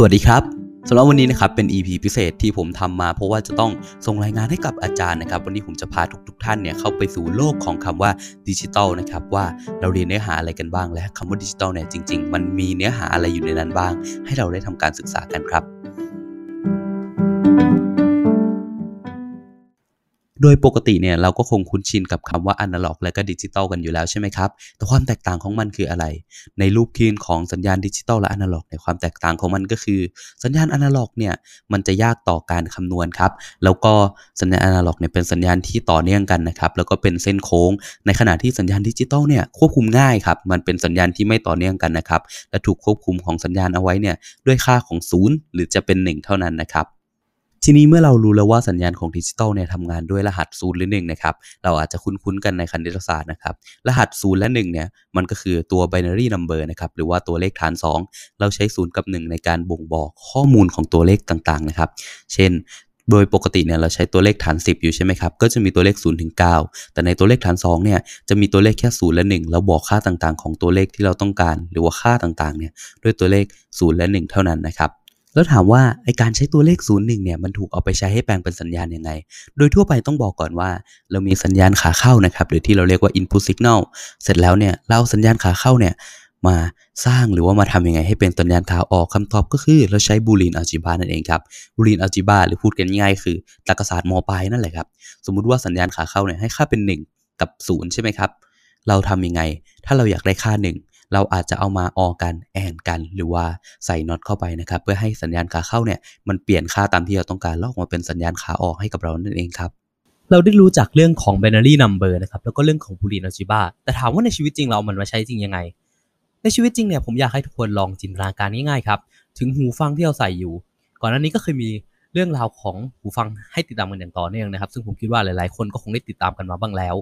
สวัสดีครับสำหรับวันนี้นะครับเป็น EP พิเศษที่ผมทำมา เพราะว่าจะต้องส่งรายงานให้กับอาจารย์นะครับ วันนี้ผมจะพาทุกๆทท่านเนี่ยเข้าไปสู่โลกของคำว่าดิจิทัลนะครับว่าเราเรียนเนื้อหาอะไรกันบ้าง และคำว่าดิจิทัลเนี่ยจริง ๆ มันมีเนื้อหาอะไรอยู่ในนั้นบ้าง ให้เราได้ทำการศึกษากันครับ โดยปกติเนี่ยเราก็คงคุ้นชินกับคำว่าอนาล็อกและก็ดิจิตอลกันอยู่แล้วใช่ไหมครับ แต่ความแตกต่างของมันคืออะไร ในรูปคลื่นของสัญญาณดิจิตอลและอนาล็อกเนี่ยความแตกต่างของมันก็คือ สัญญาณอนาล็อกเนี่ยมันจะยากต่อการคำนวณครับ แล้วก็สัญญาณอนาล็อกเนี่ยเป็นสัญญาณที่ต่อเนื่องกันนะครับ แล้วก็เป็นเส้นโค้ง ในขณะที่สัญญาณดิจิตอลเนี่ยควบคุมง่ายครับ มันเป็นสัญญาณที่ไม่ต่อเนื่องกันนะครับ และถูกควบคุมของสัญญาณเอาไว้เนี่ยด้วยค่าของศูนย์หรือจะเป็น 1 เท่านั้นนะครับ ทีนี้เมื่อเรารู้แล้วว่าสัญญาณของดิจิตอลเนี่ยทำงานด้วยรหัสศูนย์หรือหนึ่งนะครับ เราอาจจะคุ้นๆกันในคณิตศาสตร์นะครับ รหัสศูนย์และ1เนี่ยมันก็คือตัว binary number นะครับ หรือว่าตัวเลขฐาน 2 เราใช้ศูนย์กับ 1 ในการบ่งบอกข้อมูลของตัวเลขต่างๆนะครับ เช่นโดยปกติเนี่ยเราใช้ตัวเลขฐาน 10 อยู่ใช่ไหมครับ ก็จะมีตัวเลข0ถึง9แต่ในตัวเลขฐาน2เนี่ยจะมีตัวเลขแค่0และ1แล้วบอกค่าต่างๆ ของตัวเลขที่เราต้องการ หรือว่าค่าต่างๆเนี่ยด้วยตัวเลข0และ 1 เท่านั้นนะครับ แล้วถามว่าไอการใช้ตัวเลข 0 1 เนี่ยมันถูกเอาไปใช้ให้แปลงเป็นสัญญาณยังไง โดยทั่วไปต้องบอกก่อนว่า เรามีสัญญาณขาเข้านะครับ หรือที่เราเรียกว่า input signal เสร็จแล้วเนี่ยเราสัญญาณขาเข้าเนี่ยมาสร้างหรือว่ามาทำยังไงให้เป็นสัญญาณขาออกคำตอบก็คือเราใช้บูลีนอัลจิบานั่นเองครับบูลีนอัลจิบาหรือพูดกันง่ายคือตรรกศาสตร์มปลายนั่นแหละครับ สมมุติว่าสัญญาณขาเข้าเนี่ยให้ค่าเป็น 1 กับ 0 ใช่ไหมครับ เราทำยังไง ถ้าเราอยากได้ค่า 1 เราอาจจะเอามาออกันแอนกัน หรือว่าใส่น็อตเข้าไปนะครับ เพื่อให้สัญญาณขาเข้าเนี่ยมันเปลี่ยนค่าตามที่เราต้องการแล้วออกมาเป็นสัญญาณขาออกให้กับเรานั่นเองครับเราได้รู้จักเรื่องของ binary number นะครับแล้วก็เรื่องของ boolean algebra แต่ถามว่าในชีวิตจริงเรามันมาใช้จริงยังไง ในชีวิตจริงเนี่ยผมอยากให้ทุกคนลองจินตนาการง่ายๆครับถึงหูฟังที่เราใส่อยู่ ก่อนหน้านี้ก็เคยมีเรื่องราวของหูฟังให้ติดตามกันอย่างต่อเนื่องนะครับ ซึ่งผมคิดว่าหลายๆ คนก็คงได้ติดตามกันมาบ้างแล้ว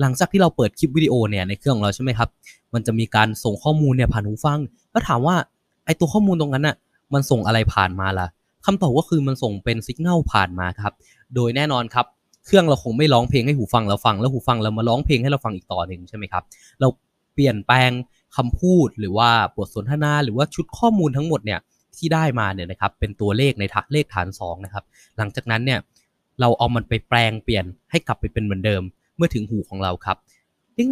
หลังจากที่เราเปิดคลิปวิดีโอเนี่ยในเครื่องของเราใช่ไหมครับ มันจะมีการส่งข้อมูลเนี่ยผ่านหูฟัง แล้วถามว่าไอตัวข้อมูลตรงนั้นน่ะ มันส่งอะไรผ่านมาล่ะคำตอบก็คือมันส่งเป็นสัญญาณผ่านมาครับ โดยแน่นอนครับ เครื่องเราคงไม่ร้องเพลงให้หูฟังเราฟัง แล้วหูฟังเรามาร้องเพลงให้เราฟังอีกต่อหนึ่งใช่ไหมครับ เราเปลี่ยนแปลงคำพูดหรือว่าบทสนทนาหรือว่าชุดข้อมูลทั้งหมดเนี่ยที่ได้มาเนี่ยนะครับเป็นตัวเลขในเลขฐาน2นะครับ หลังจากนั้นเนี่ยเราเอามันไปแปลงเปลี่ยนให้กลับไปเป็นเหมือนเดิม เมื่อถึงหูของเราครับ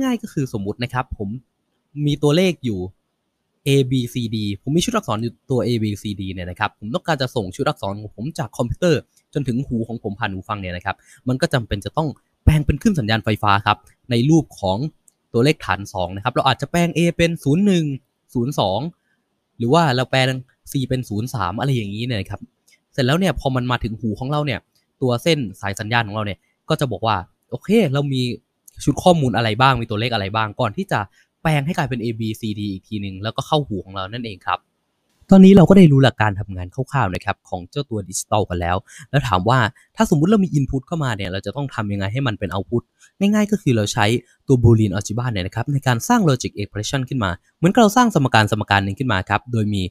ง่ายๆก็คือสมมุตินะครับ ผมมีตัวเลขอยู่ A B C D ผมมีชุดอักษรอยู่ตัว A B C D เนี่ยนะครับ ผมต้องการจะส่งชุดอักษรของผมจากคอมพิวเตอร์ จนถึงหูของผมผ่านหูฟังเนี่ยนะครับ มันก็จำเป็นจะต้องแปลงเป็นขึ้นสัญญาณไฟฟ้าครับ ในรูปของตัวเลขฐาน2นะครับ เราอาจจะแปลง A เป็น 01 02 หรือว่าเราแปลง C เป็น 03 อะไรอย่างนี้เนี่ยนะครับ เสร็จแล้วเนี่ยพอมันมาถึงหูของเราเนี่ย ตัวเส้นสายสัญญาณของเราเนี่ย ก็จะบอกว่า โอเค เรามีชุดข้อมูลอะไรบ้าง มีตัวเลขอะไรบ้าง ก่อนที่จะแปลงให้กลายเป็น A B C D อีกทีหนึ่งแล้วก็เข้าหูของเรานั่นเองครับ ตอนนี้เราก็ได้รู้หลักการทำงานคร่าวๆนะครับของเจ้าตัวดิจิตอลกันแล้ว แล้วถามว่าถ้าสมมุติเรามีอินพุตเข้ามาเนี่ย เราจะต้องทำยังไงให้มันเป็นเอาพุตง่ายๆก็คือเราใช้ตัว boolean algebra เนี่ยนะครับในการสร้าง logic expression ขึ้นมา เหมือนกับเราสร้างสมการสมการหนึ่งขึ้นมาครับ โดยมี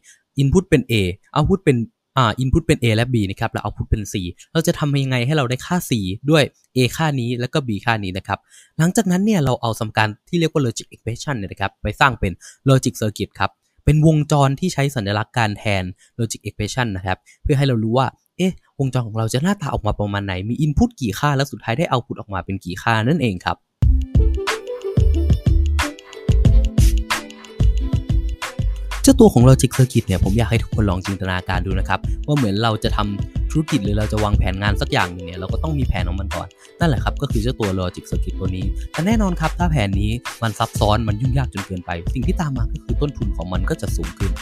input เป็น a output เป็น อ่า input เป็น a และ b นะครับ แล้ว output เป็น c เราจะทำยังไงให้เราได้ค่า c ด้วย a ค่านี้แล้วก็ b ค่านี้นะครับ หลังจากนั้นเนี่ยเราเอาสมการที่เรียกว่า logic expression เนี่ยนะครับ ไปสร้างเป็น logic circuit ครับ เป็นวงจรที่ใช้สัญลักษณ์การแทน logic expression นะครับ เพื่อให้เรารู้ว่า เอ๊ะ วงจรของเราจะหน้าตาออกมาประมาณไหน มี input กี่ค่า แล้วสุดท้ายได้ output ออกมาเป็นกี่ค่านั่นเองครับ เจ้าตัวของ Logic Circuit เนี่ยผมอยากให้ทุกคนลองจินตนาการดูนะครับว่าเหมือนเราจะทำ ธุรกิจหรือเราจะวางแผนงานสักอย่างนึงเนี่ยเราก็ต้องมีแผนของมันก่อน นั่นแหละครับก็คือเจ้าตัว Logic Circuit ตัวนี้แต่แน่นอนครับถ้าแผนนี้มันซับซ้อนมันยุ่งยากจนเกินไป สิ่งที่ตามมาก็คือต้นทุนของมันก็จะสูงขึ้น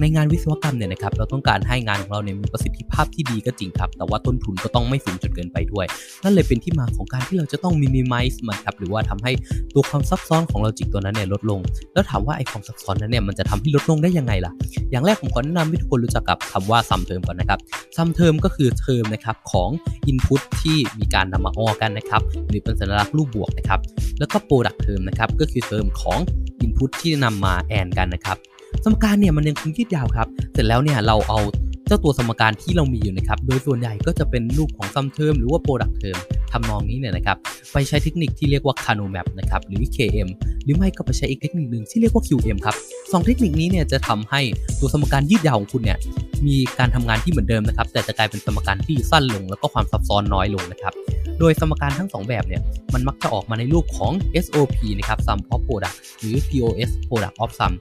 ในงานวิศวกรรมเนี่ยนะครับเราต้องการให้งานของเราเนี่ยมีประสิทธิภาพที่ดีก็จริงครับ แต่ว่าต้นทุนก็ต้องไม่สูงจนเกินไปด้วย นั่นเลยเป็นที่มาของการที่เราจะต้องมินิมัลส์มันครับหรือว่าทำให้ตัวความซับซ้อนของ logic ตัวนั้นเนี่ยลดลง แล้วถามว่าไอ้ความซับซ้อนนั้นเนี่ยมันจะทำให้ลดลงได้ยังไงล่ะ อย่างแรกผมขอแนะนำให้ทุกคนรู้จักกับคำว่า sum term ก่อนนะครับ sum term ก็คือเทอมนะครับของ input ที่มีการนำมา OR กันนะครับหรือเป็นสัญลักษณ์รูปบวกนะครับแล้วก็ product term นะครับก็คือเทอมของ input ที่นำมา AND กันนะครับสมการเนี่ยมันยังคงยืดยาวครับเสร็จแล้วเนี่ยเราเอาเจ้าตัวสมการที่เรามีอยู่นะครับ โดยส่วนใหญ่ก็จะเป็นรูปของ sum term หรือว่า product termทำนองนี้เนี่ยนะครับ ไปใช้เทคนิคที่เรียกว่า Kano Map นะครับ หรือ KM หรือไม่ก็ไปใช้อีกเทคนิคหนึ่งที่เรียกว่า QM ครับ 2 เทคนิคนี้เนี่ยจะทำให้ตัวสมการยืดยาวของคุณเนี่ยมีการทำงานที่เหมือนเดิมนะครับ แต่จะกลายเป็นสมการที่สั้นลง แล้วก็ความซับซ้อนน้อยลงนะครับ โดยสมการทั้ง 2 แบบเนี่ยมันมักจะออกมาในรูปของ SOP นะครับ Sum of Product หรือ POS Product of Sum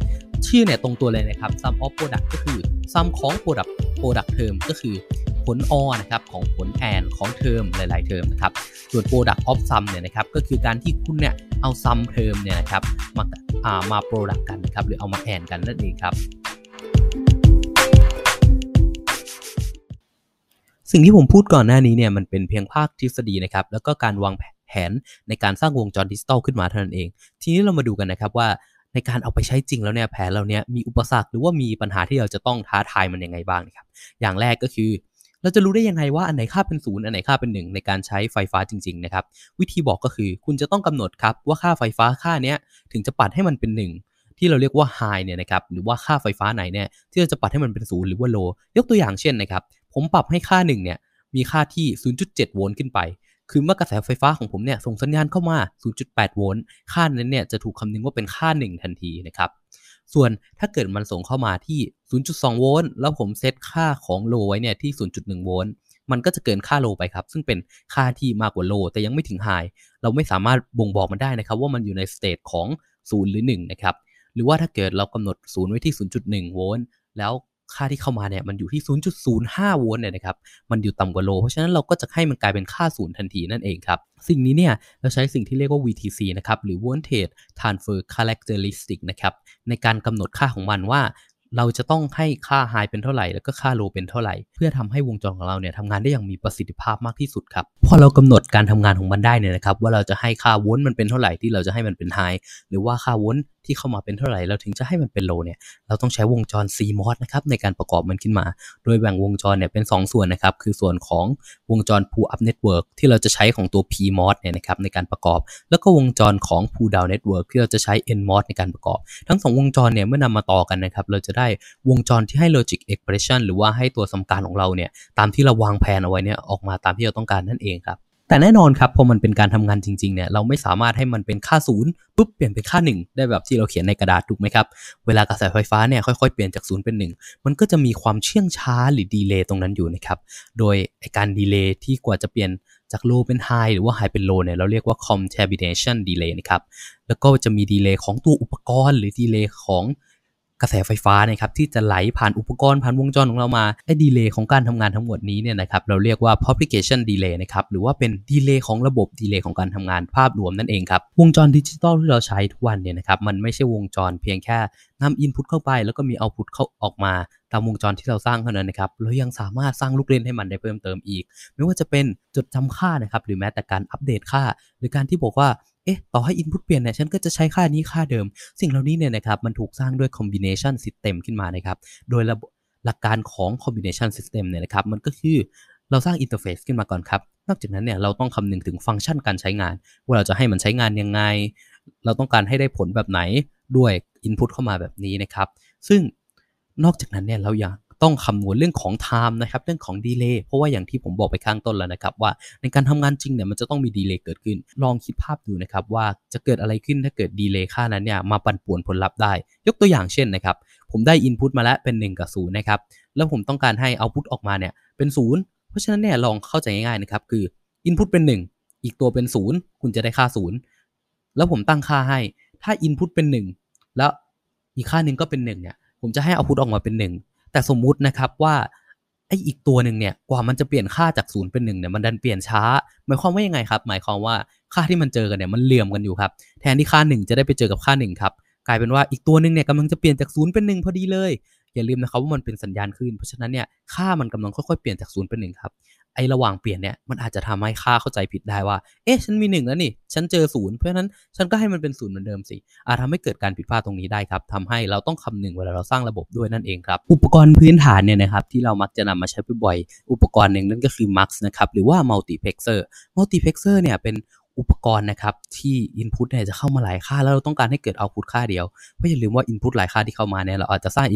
ชื่อเนี่ยตรงตัวเลยนะครับ Sum of Product ก็คือ Sum ของ Product Product Term ก็คือผล or นะครับของผล and ของเทอมหลาย ๆ เทอมนะครับส่วน product of sum เนี่ยนะครับก็คือการที่คุณเนี่ยเอา sum เทอมเนี่ยนะครับมาอ่ามา product กัน ครับหรือเอามา and กันนั่นเองครับสิ่งที่ผมพูดก่อนหน้านี้เนี่ยมันเป็นเพียงภาคทฤษฎีนะครับแล้วก็การวางแผนในการสร้างวงจรดิจิตอลขึ้นมาเท่านั้นเอง ทีนี้เรามาดูกันนะครับว่าในการเอาไปใช้จริงแล้วเนี่ยแผนเราเนี่ยมีอุปสรรคหรือว่ามีปัญหาที่เราจะต้องท้าทายมันยังไงบ้างนะครับ อย่างแรกก็คือ เราจะรู้ได้ยังไงว่าอันไหนค่าเป็นศูนย์อันไหนค่าเป็นหนึ่งในการใช้ไฟฟ้าจริง ๆ นะครับ วิธีบอกก็คือคุณจะต้องกำหนดครับว่าค่าไฟฟ้าค่านี้ถึงจะปัดให้มันเป็น 1 ที่เราเรียกว่า high เนี่ยนะครับหรือว่าค่าไฟฟ้าไหนเนี่ยที่เราจะปัดให้มันเป็นศูนย์หรือว่า low ยกตัวอย่างเช่นนะครับผมปรับให้ค่า1เนี่ยมีค่าที่ 0.7 โวลต์ขึ้นไป คือเมื่อกระแสไฟฟ้าของผมเนี่ยส่งสัญญาณเข้ามา 0.8 โวลต์ ค่านั้นเนี่ยจะถูกคำนึงว่าเป็นค่า 1 ทันทีนะครับ ส่วนถ้าเกิดมันส่งเข้ามาที่ 0.2 โวลต์ แล้วผมเซตค่าของ low ไว้เนี่ยที่ 0.1 โวลต์ มันก็จะเกินค่า low ไปครับ ซึ่งเป็นค่าที่มากกว่า low แต่ยังไม่ถึง high เราไม่สามารถบ่งบอกมันได้นะครับว่ามันอยู่ใน state ของ 0 หรือ 1 นะครับ หรือว่าถ้าเกิดเรากำหนด0ไว้ที่ 0.1 โวลต์แล้วค่าที่เข้ามาเนี่ยมันอยู่ที่ 0.05 โวลต์เนี่ยนะครับ มันอยู่ต่ำกว่า low เพราะฉะนั้นเราก็จะให้มันกลายเป็นค่าศูนย์ทันทีนั่นเองครับ สิ่งนี้เนี่ยเราใช้สิ่งที่เรียกว่า VTC นะครับ หรือ Voltage Transfer Characteristic นะครับ ในการกำหนดค่าของมันว่า เราจะต้องให้ค่า high เป็นเท่าไหร่ แล้วก็ค่า low เป็นเท่าไหร่ เพื่อทำให้วงจรของเราเนี่ยทำงานได้อย่างมีประสิทธิภาพมากที่สุดครับ พอเรากำหนดการทำงานของมันได้เนี่ยนะครับ ว่าเราจะให้ค่าโวลต์มันเป็นเท่าไหร่ที่เราจะให้มันเป็น high หรือว่าค่าโวลต์ ที่เข้ามาเป็นเท่าไหร่เราถึงจะให้มันเป็น low เนี่ยเราต้องใช้วงจร CMOS นะครับในการประกอบมันขึ้นมา โดยแบ่งวงจรเนี่ยเป็น 2 ส่วนนะครับคือส่วนของวงจร pull up network ที่เราจะใช้ของตัว PMOS เนี่ยนะครับในการประกอบ แล้วก็วงจรของ pull down network ที่เราจะใช้ NMOS ในการประกอบ ทั้ง 2 วงจรเนี่ยเมื่อนำมาต่อกันนะครับเราจะได้วงจรที่ให้ logic expression หรือว่าให้ตัวสมการของเราเนี่ยตามที่เราวางแผนเอาไว้เนี่ยออกมาตามที่เราต้องการนั่นเองครับ แต่แน่นอนครับพอมันเป็นการทำงานจริงๆเนี่ยเราไม่สามารถให้มันเป็นค่าศูนย์ปุ๊บเปลี่ยนเป็นค่า 1 ได้แบบที่เราเขียนในกระดาษถูกไหมครับ เวลากระแสไฟฟ้าเนี่ยค่อยๆเปลี่ยนจากศูนย์เป็น 1 มันก็จะมีความเชื่องช้าหรือดีเลย์ตรงนั้นอยู่นะครับ โดยการ delay ที่กว่าจะเปลี่ยนจาก low เป็น high หรือว่า high เป็น low เนี่ยเราเรียกว่า combination delay นะครับแล้วก็จะมี delay ของตัวอุปกรณ์หรือ delay ของ กระแสไฟฟ้านะครับที่จะไหลผ่านอุปกรณ์ผ่านวงจรของเรามาไอ้ delay ของการทำงานทั้งหมดนี้เนี่ยนะครับเราเรียกว่า propagation delay นะครับหรือว่าเป็น delay ของระบบ delay ของการทำงานภาพรวมนั่นเองครับวงจรดิจิตอลที่เราใช้ทุกวันเนี่ยนะครับมันไม่ใช่วงจรเพียงแค่นำ input เข้าไปแล้วก็มี output เข้าออกมาตามวงจรที่เราสร้างเท่านั้นนะครับเรายังสามารถสร้างลูกเล่นให้มันได้เพิ่มเติมอีก ไม่ว่าจะเป็นจดจำค่านะครับหรือแม้แต่การอัปเดตค่า หรือการที่บอกว่า เอ๊ะ ต่อให้ input เปลี่ยนเนี่ยฉันก็จะใช้ค่านี้ค่าเดิม สิ่งเหล่านี้เนี่ยนะครับมันถูกสร้างด้วย combination system ขึ้นมานะครับ โดยระบบหลักการของ combination system เนี่ยนะครับ มันก็คือเราสร้าง interface ขึ้นมาก่อนครับ นอกจากนั้นเนี่ยเราต้องคำนึงถึงฟังก์ชันการใช้งาน ว่าเราจะให้มันใช้งานยังไง เราต้องการให้ได้ผลแบบไหนด้วย input เข้ามาแบบนี้นะครับ ซึ่งนอกจากนั้นเนี่ยเราอยาก ต้องคำนวณเรื่องของ time นะครับเรื่องของ delay เพราะว่าอย่างที่ผมบอกไปข้างต้นแล้วนะครับว่าในการทำงานจริงเนี่ยมันจะต้องมี delay เกิดขึ้น ลองคิดภาพดูนะครับว่าจะเกิดอะไรขึ้นถ้าเกิด delay ค่านั้นเนี่ยมาปั่นป่วนผลลัพธ์ได้ ยกตัวอย่างเช่นนะครับผมได้ input มาแล้วเป็น1กับ0นะครับแล้วผมต้องการให้ output ออกมาเนี่ยเป็น 0 เพราะฉะนั้นเนี่ยลองเข้าใจง่ายๆนะครับคือ input เป็น 1 อีกตัวเป็น 0 คุณจะได้ค่า 0 แล้วผมตั้งค่าให้ถ้า input เป็น 1 แล้วอีกค่าหนึ่งก็เป็น1เนี่ยผมจะให้ output ออกมาเป็น 1 แต่สมมุตินะครับว่าไออีกตัวหนึ่งเนี่ยกว่ามันจะเปลี่ยนค่าจากศูนย์เป็นหนึ่งเนี่ยมันดันเปลี่ยนช้า หมายความว่ายังไงครับ หมายความว่าค่าที่มันเจอกันเนี่ยมันเหลื่อมกันอยู่ครับ แทนที่ค่า 1 จะได้ไปเจอกับค่า1ครับกลายเป็นว่าอีกตัวหนึ่งเนี่ยกำลังจะเปลี่ยนจากศูนย์เป็นหนึ่งพอดีเลยอย่าลืมนะครับว่ามันเป็นสัญญาณขึ้นเพราะฉะนั้นเนี่ยค่ามันกำลังค่อยๆเปลี่ยนจากศูนย์เป็นหนึ่งครับ ไอระหว่างเปลี่ยนเนี่ยมันอาจจะทำให้ค่าเข้าใจผิดได้ว่า เอ๊ะฉันมีหนึ่งแล้วนี่ ฉันเจอศูนย์เพราะฉะนั้นฉันก็ให้มันเป็นศูนย์เหมือนเดิมสิอาจทำให้เกิดการผิดพลาดตรงนี้ได้ครับทำให้เราต้องคำนึงเวลาเราสร้างระบบด้วยนั่นเองครับ อุปกรณ์พื้นฐานเนี่ยนะครับที่เรามักจะนำมาใช้บ่อยๆอุปกรณ์หนึ่งนั่นก็คือ Mux นะครับหรือว่า Multiplexer Multiplexer เนี่ยเป็นอุปกรณ์นะครับที่ Input เนี่ยจะเข้ามาหลายค่า แล้วเราต้องการให้เกิด Output ค่าเดียวเพราะอย่าลืมว่า Input หลายค่าที่เข้ามาเนี่ยเราอาจจะสร้าง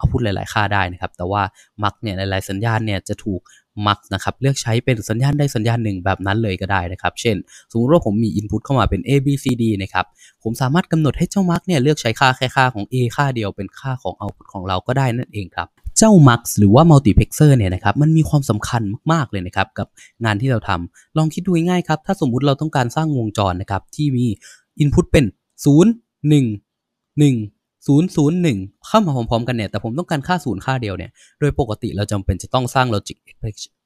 Output หลาย ๆ ค่าได้นะครับแต่ว่า Mux เนี่ยหลายๆสัญญาณเนี่ยจะถูก มักนะครับเลือกใช้เป็นสัญญาณใดสัญญาณหนึ่งแบบนั้นเลยก็ได้นะครับ เช่น สมมติว่าผมมี input เข้ามาเป็น a b c d นะครับผมสามารถกำหนดให้เจ้ามักเนี่ยเลือกใช้ค่าแค่ค่าของ a ค่าเดียวเป็นค่าของ output ของเราก็ได้นั่นเองครับเจ้า mux หรือว่า multiplexer เนี่ยนะครับมันมีความสำคัญมากๆเลยนะครับกับงานที่เราทำลองคิดดูง่ายๆครับ ถ้าสมมุติเราต้องการสร้างวงจรนะครับที่มี input เป็น 0 1 1 001 เข้ามาพร้อมๆกันเนี่ย แต่ผมต้องการค่าศูนย์ค่าเดียวเนี่ย โดยปกติเราจำเป็นจะต้องสร้าง logic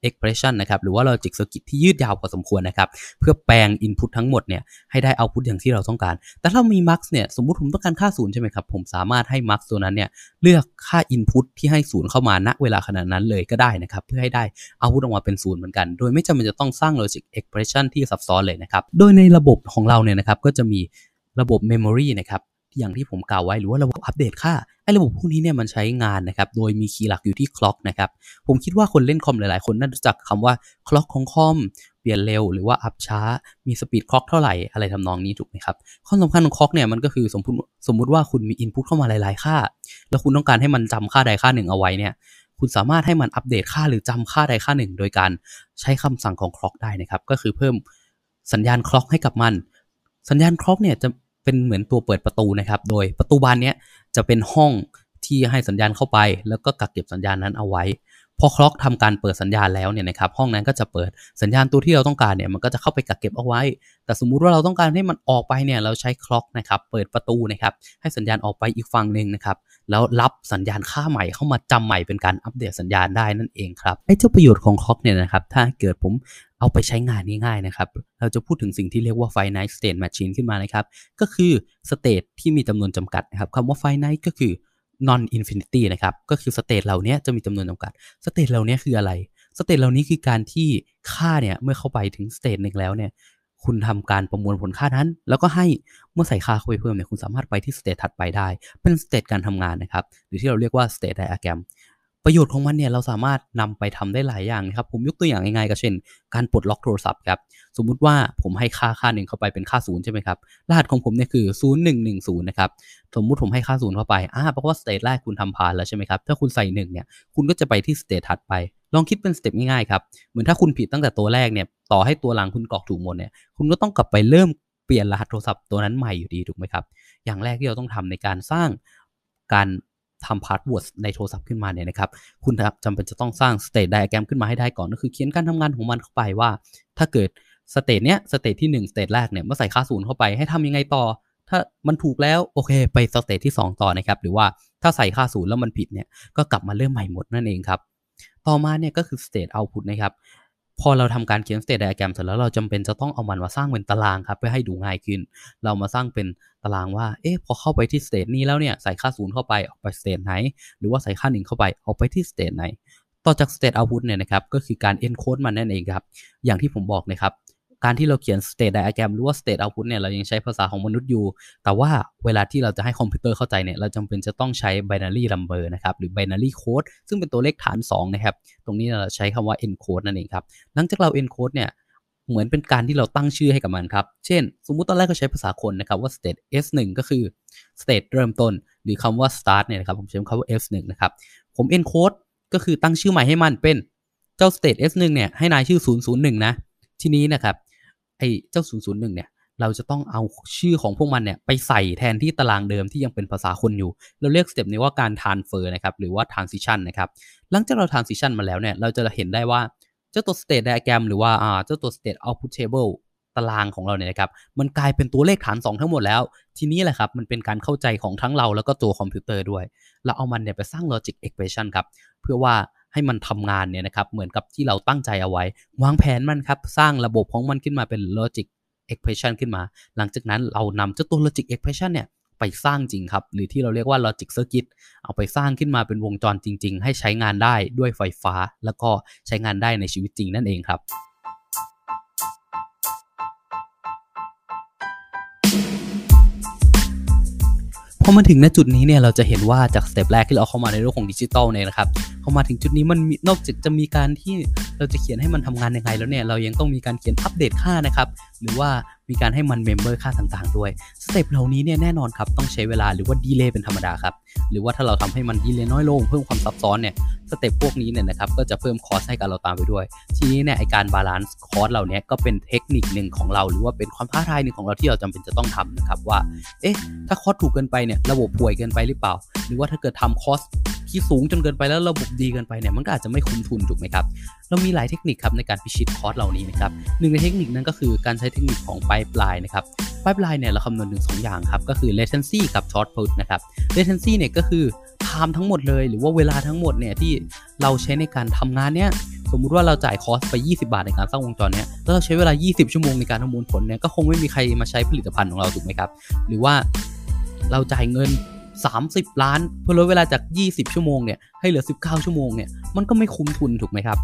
expression นะครับ หรือว่า logic circuit ที่ยืดยาวพอสมควรนะครับ เพื่อแปลง input ทั้งหมดเนี่ย ให้ได้ output อย่างที่เราต้องการ แต่ถ้ามี mux เนี่ย สมมุติผมต้องการค่าศูนย์ใช่ไหมครับ ผมสามารถให้ mux ตัวนั้นเนี่ย เลือกค่า input ที่ให้ศูนย์เข้ามาณเวลาขนาดนั้นเลยก็ได้นะครับ เพื่อให้ได้ output ออกมาเป็นศูนย์เหมือนกัน โดยไม่จำเป็นจะต้องสร้าง logic expression ที่ซับซ้อนเลยนะครับ โดยในระบบของเราเนี่ยนะครับ ก็จะมีระบบ memory นะครับ อย่างที่ผมกล่าวไว้หรือว่าระบบอัปเดตค่าไอ้ระบบพวกนี้เนี่ยมันใช้งานนะครับโดยมี key หลักอยู่ที่ clock นะครับผมคิดว่าคนเล่นคอมหลายๆ คนน่าจะรู้จักคำว่า clock ของคอมเปลี่ยนเร็วหรือว่าอัพช้า มี speed clock เท่าไหร่อะไรทำนองนี้ถูกไหมครับข้อสำคัญของ clock เนี่ยมันก็คือสมมติสมมติว่าคุณมี input เข้ามาหลายๆ ค่า แล้วคุณต้องการให้มันจำค่าใดค่าหนึ่งเอาไว้เนี่ยคุณสามารถให้มันอัปเดตค่าหรือจำค่าใดค่าหนึ่ง โดยการใช้คำสั่งของ clock ได้นะครับก็คือเพิ่มสัญญาณ clock ให้กับมัน สัญญาณ clock เนี่ยจะ เป็นเหมือนตัวเปิดประตูนะครับ โดยประตูบานนี้จะเป็นห้องที่ให้สัญญาณเข้าไป แล้วก็กักเก็บสัญญาณนั้นเอาไว้ พอ clock ทำการเปิดสัญญาณแล้วเนี่ยนะครับห้องนั้นก็จะเปิดสัญญาณตัวที่เราต้องการเนี่ยมันก็จะเข้าไปกักเก็บเอาไว้ แต่สมมุติว่าเราต้องการให้มันออกไปเนี่ยเราใช้ clock นะครับเปิดประตูนะครับให้สัญญาณออกไปอีกฝั่งหนึ่งนะครับแล้วรับสัญญาณค่าใหม่เข้ามาจำใหม่เป็นการอัปเดตสัญญาณได้นั่นเองครับไอ้เจ้าประโยชน์ของ clock เนี่ยนะครับถ้าเกิดผม เอาไปใช้งานง่ายๆนะครับ เราจะพูดถึงสิ่งที่เรียกว่า finite state machine ขึ้นมานะครับ ก็คือ state ที่มีจำนวนจำกัดนะครับคำว่า finite ก็คือ non infinity นะครับ ก็คือ state เหล่านี้จะมีจำนวนจำกัด state เหล่านี้คืออะไร state เหล่านี้คือการที่ค่าเนี่ยเมื่อเข้าไปถึง state หนึ่งแล้วเนี่ย คุณทำการประมวลผลค่านั้น แล้วก็ให้เมื่อใส่ค่าเข้าไปเพิ่มเนี่ย คุณสามารถไปที่ state ถัดไปได้ เป็น state การทำงานนะครับ หรือที่เราเรียกว่า state diagram ประโยชน์ของมันเนี่ยเราสามารถนำไปทำได้หลายอย่างนะครับ ผมยกตัวอย่างง่ายๆก็เช่น การปลดล็อกโทรศัพท์ครับ สมมุติว่าผมให้ค่าค่าหนึ่งเข้าไปเป็นค่าศูนย์ใช่ไหมครับ รหัสของผมเนี่ยคือ 0110 นะครับ สมมุติผมให้ค่าศูนย์เข้าไป อ่าเพราะว่า state แรกคุณทำผ่านแล้วใช่ไหมครับ ถ้าคุณใส่หนึ่งเนี่ย คุณก็จะไปที่ state ถัดไป ลองคิดเป็นสเต็ปง่ายๆครับ เหมือนถ้าคุณผิดตั้งแต่ตัวแรกเนี่ย ต่อให้ตัวหลังคุณกรอกถูกหมดเนี่ย คุณก็ต้องกลับไปเริ่มเปลี่ยนรหัสโทรศัพท์ตัวนั้นใหม่อยู่ดีถูกไหมครับ อย่างแรกที่เราต้องทำในการสร้างการ ทำ password ในโทรศัพท์ขึ้นมาเนี่ยนะครับ คุณจำเป็นจะต้องสร้าง state diagram ขึ้นมาให้ได้ก่อน ก็คือเขียนการทำงานของมันเข้าไปว่า ถ้าเกิด state เนี้ย state ที่1 state แรกเนี่ยเมื่อใส่ค่าศูนย์เข้าไปให้ทำยังไงต่อ ถ้ามันถูกแล้วโอเค ไป state ที่ 2 ต่อนะครับ หรือว่าถ้าใส่ค่าศูนย์แล้วมันผิดเนี่ยก็กลับมาเริ่มใหม่หมดนั่นเองครับ ต่อมาเนี่ยก็คือ state output นะครับ พอเราทำการเขียน state diagram เสร็จแล้วเราจำเป็นจะต้องเอามันมาสร้างเป็นตารางครับเพื่อให้ดูง่ายขึ้น เรามาสร้างเป็นตารางว่า เอ๊ะพอเข้าไปที่ state นี้แล้วเนี่ยใส่ค่าศูนย์เข้าไปออกไป state ไหน หรือว่าใส่ค่าหนึ่งเข้าไปออกไปที่ state ไหน ต่อจาก state output เนี่ยนะครับก็คือการ encode มันนั่นเองครับ อย่างที่ผมบอกนะครับ การที่เราเขียน state diagram หรือว่า state output เนี่ยเรายังใช้ภาษาของมนุษย์อยู่ แต่ว่าเวลาที่เราจะให้คอมพิวเตอร์เข้าใจเนี่ยเราจำเป็นจะต้องใช้ binary number นะครับหรือ binary code ซึ่งเป็นตัวเลขฐาน 2 นะครับ ตรงนี้เราใช้คำว่า encode นั่นเองครับหลังจากเรา encode เนี่ยเหมือนเป็นการที่เราตั้งชื่อให้กับมันครับ เช่น สมมุติตอนแรกก็ใช้ภาษาคนนะครับว่า state s1 ก็คือ state เริ่มต้น หรือคำว่า start เนี่ยนะครับผมใช้คำว่า s1 นะครับผม encode ก็คือตั้งชื่อใหม่ให้มันเป็นเจ้า state s1 เนี่ยให้นายชื่อ 001 นะ ทีนี้นะครับ ไอ้เจ้า 001 เนี่ย เราจะต้องเอาชื่อของพวกมันเนี่ยไปใส่แทนที่ตารางเดิมที่ยังเป็นภาษาคนอยู่ เราเรียกสเต็ปนี้ว่าการ transfer นะครับ หรือว่า transition นะครับ หลังจากเรา transition มาแล้วเนี่ย เราจะเห็นได้ว่าเจ้าตัว state diagram หรือว่าอ่าเจ้าตัว state output table ตารางของเราเนี่ยนะครับ มันกลายเป็นตัวเลขฐาน 2 ทั้งหมดแล้ว ทีนี้แหละครับ มันเป็นการเข้าใจของทั้งเราแล้วก็ตัวคอมพิวเตอร์ด้วย เราเอามันเนี่ยไปสร้าง logic expression ครับ เพื่อว่า ให้มันทำงานเนี่ยนะครับเหมือนกับที่เราตั้งใจเอาไว้ วางแผนมันครับ สร้างระบบของมันขึ้นมาเป็น logic expression ขึ้นมา หลังจากนั้นเรานำเจ้าตัว logic expression เนี่ยไปสร้างจริงครับ หรือที่เราเรียกว่า logic circuit เอาไปสร้างขึ้นมาเป็นวงจรจริง ๆ ให้ใช้งานได้ด้วยไฟฟ้า แล้วก็ใช้งานได้ในชีวิตจริงนั่นเองครับ อมาถึงณจุดนี้เนี่ยเราจะเห็นว่าจากสเต็ปแรกที่เราเข้ามาในโลกของดิจิตอลเนี่ยนะครับเข้ามาถึงจุดนี้มันนอกจากจะมีการที่เราจะเขียนให้มันทำงานยังไงแล้วเนี่ยเรายังต้องมีการเขียนอัปเดตค่านะครับหรือว่า มีการให้มัน remember ค่าต่างๆ ด้วยสเต็ปเหล่านี้เนี่ยแน่นอนครับต้องใช้เวลาหรือว่า delay เป็นธรรมดาครับหรือว่าถ้าเราทำให้มัน delay น้อยลงเพิ่มความซับซ้อนเนี่ยสเต็ปพวกนี้เนี่ยนะครับก็จะเพิ่ม cost ให้กับเราตามไปด้วย ทีนี้เนี่ยไอการ balance cost เหล่านี้ก็เป็นเทคนิคหนึ่งของเรา หรือว่าเป็นความท้าทายหนึ่งของเราที่เราจำเป็นจะต้องทำนะครับว่าเอ๊ะถ้า cost ถูกเกินไปเนี่ยระบบห่วยเกินไปหรือเปล่า หรือว่าถ้าเกิดทำ cost ที่สูงจนเกินไปแล้วระบบดีเกินไปเนี่ยมันก็อาจจะไม่คุ้มทุนถูกไหมครับเรามีหลายเทคนิคครับในการพิชิตคอร์สเหล่านี้นะครับหนึ่งในเทคนิคนั้นก็คือการใช้เทคนิคของปลายปลายนะครับปลายปลายเนี่ยเราคำนวณถึงสองอย่างครับก็คือ latency กับ short put นะครับ latency เนี่ยก็คือ time ทั้งหมดเลยหรือว่าเวลาทั้งหมดเนี่ยที่เราใช้ในการทำงานเนี่ยสมมุติว่าเราจ่ายคอสไป 20 บาทในการสร้างวงจรเนี่ยแล้วเราใช้เวลา 20 ชั่วโมงในการประมวลผลเนี่ยก็คงไม่มีใครมาใช้ผลิตภัณฑ์ของเราถูกไหมครับ หรือว่าเราจ่ายเงิน 30 ล้านเพื่อลดเวลาจาก 20 ชั่วโมงเนี่ยให้เหลือ 19 ชั่วโมงเนี่ยมันก็ไม่คุ้มทุนถูกไหมครับ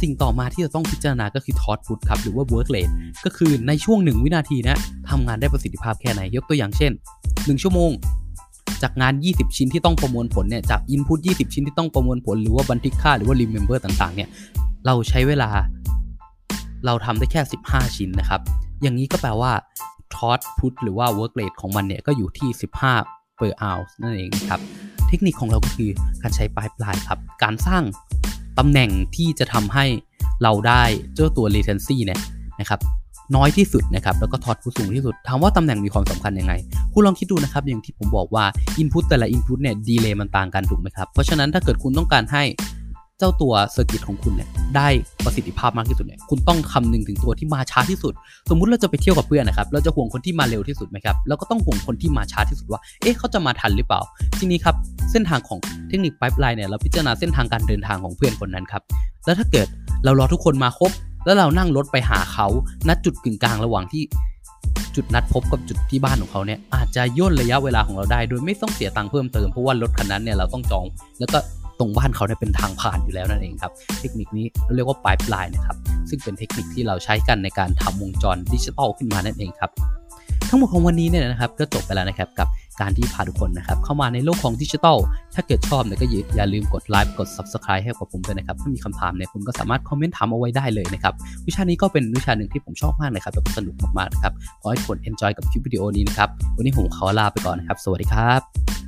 สิ่งต่อมาที่จะต้องพิจารณาก็คือทอ t พุตครับหรือว่า work rate ก็คือในช่วง 1 วินาทีนะทำงานได้ประสิทธิภาพแค่ไหน ยกตัวอย่างเช่น 1 ชั่วโมงจากงาน 20 ชิ้นที่ต้องประมวลผลเนี่ย จาก input 20 ชิ้นที่ต้องประมวลผล หรือว่าบันทึกค่า หรือว่า remember ต่าง ๆ เนี่ย เราใช้เวลา เราทำได้แค่ 15 ชิ้นนะครับ อย่างนี้ก็แปลว่าทอ t พุตหรือว่า work rate ของมันเนี่ย ก็อยู่ที่ 15 per hour นั่นเองครับ เทคนิคของเราคือการใช้ pipeline ครับ การสร้างตำแหน่งที่จะทำให้เราได้เจ้าตัว latency เนี่ยนะครับน้อยที่สุดนะครับ แล้วก็ throughput สูงที่สุด ถามว่าตำแหน่งมีความสำคัญยังไง คุณลองคิดดูนะครับ อย่างที่ผมบอกว่า Input แต่ละ Input เนี่ย delay มันต่างกันถูกไหมครับ เพราะฉะนั้นถ้าเกิดคุณต้องการให้ เจ้าตัว circuit ของคุณเนี่ยได้ประสิทธิภาพมากที่สุดเนี่ยคุณต้องคำนึงถึงตัวที่มาช้าที่สุด สมมุติเราจะไปเที่ยวกับเพื่อนนะครับเราจะห่วงคนที่มาเร็วที่สุดไหมครับแล้วก็ต้องห่วงคนที่มาช้าที่สุดว่าเอ๊ะเขาจะมาทันหรือเปล่า ทีนี้ครับเส้นทางของเทคนิคไ i ป์ไลน์เนี่ยเราพิจารณาเส้นทางการเดินทางของเพื่อนคนนั้นครับแล้วถ้าเกิดเรารอทุกคนมาครบ แล้วเรานั่งรถไปหาเขาณจุดกึ่งกลางระหว่างที่จุดนัดพบกับจุดที่บ้านของเขาเนี่ยอาจจะย่นระยะเวลาของเราได้ โดยไม่ต้องเสียตังค์เพิ่มเติมเพราะว่ารถคันนั้นเนี่ยเราต้องจอง แล้วก็ ตรงบ้านเขาเนี่ยเป็นทางผ่านอยู่แล้วนั่นเองครับ เทคนิคนี้เรียกว่าปลายปลายนะครับ ซึ่งเป็นเทคนิคที่เราใช้กันในการทำวงจรดิจิทัลขึ้นมานั่นเองครับทั้งหมดของวันนี้เนี่ยนะครับก็จบไปแล้วนะครับกับการที่พาทุกคนนะครับเข้ามาในโลกของดิจิทัล ถ้าเกิดชอบเนี่ยก็อย่าลืมกดไลค์กด Subscribe ให้กับผมด้วยนะครับ ถ้ามีคำถามเนี่ยคุณก็สามารถคอมเมนต์ถามเอาไว้ได้เลยนะครับ วิชานี้ก็เป็นวิชาหนึ่งที่ผมชอบมากเลยครับแล้วก็สนุกมากๆนะครับ ขอให้ทุกคน enjoy กับคลิปวิดีโอนี้นะครับ วันนี้ผมขอลาไปก่อนนะครับ สวัสดีครับ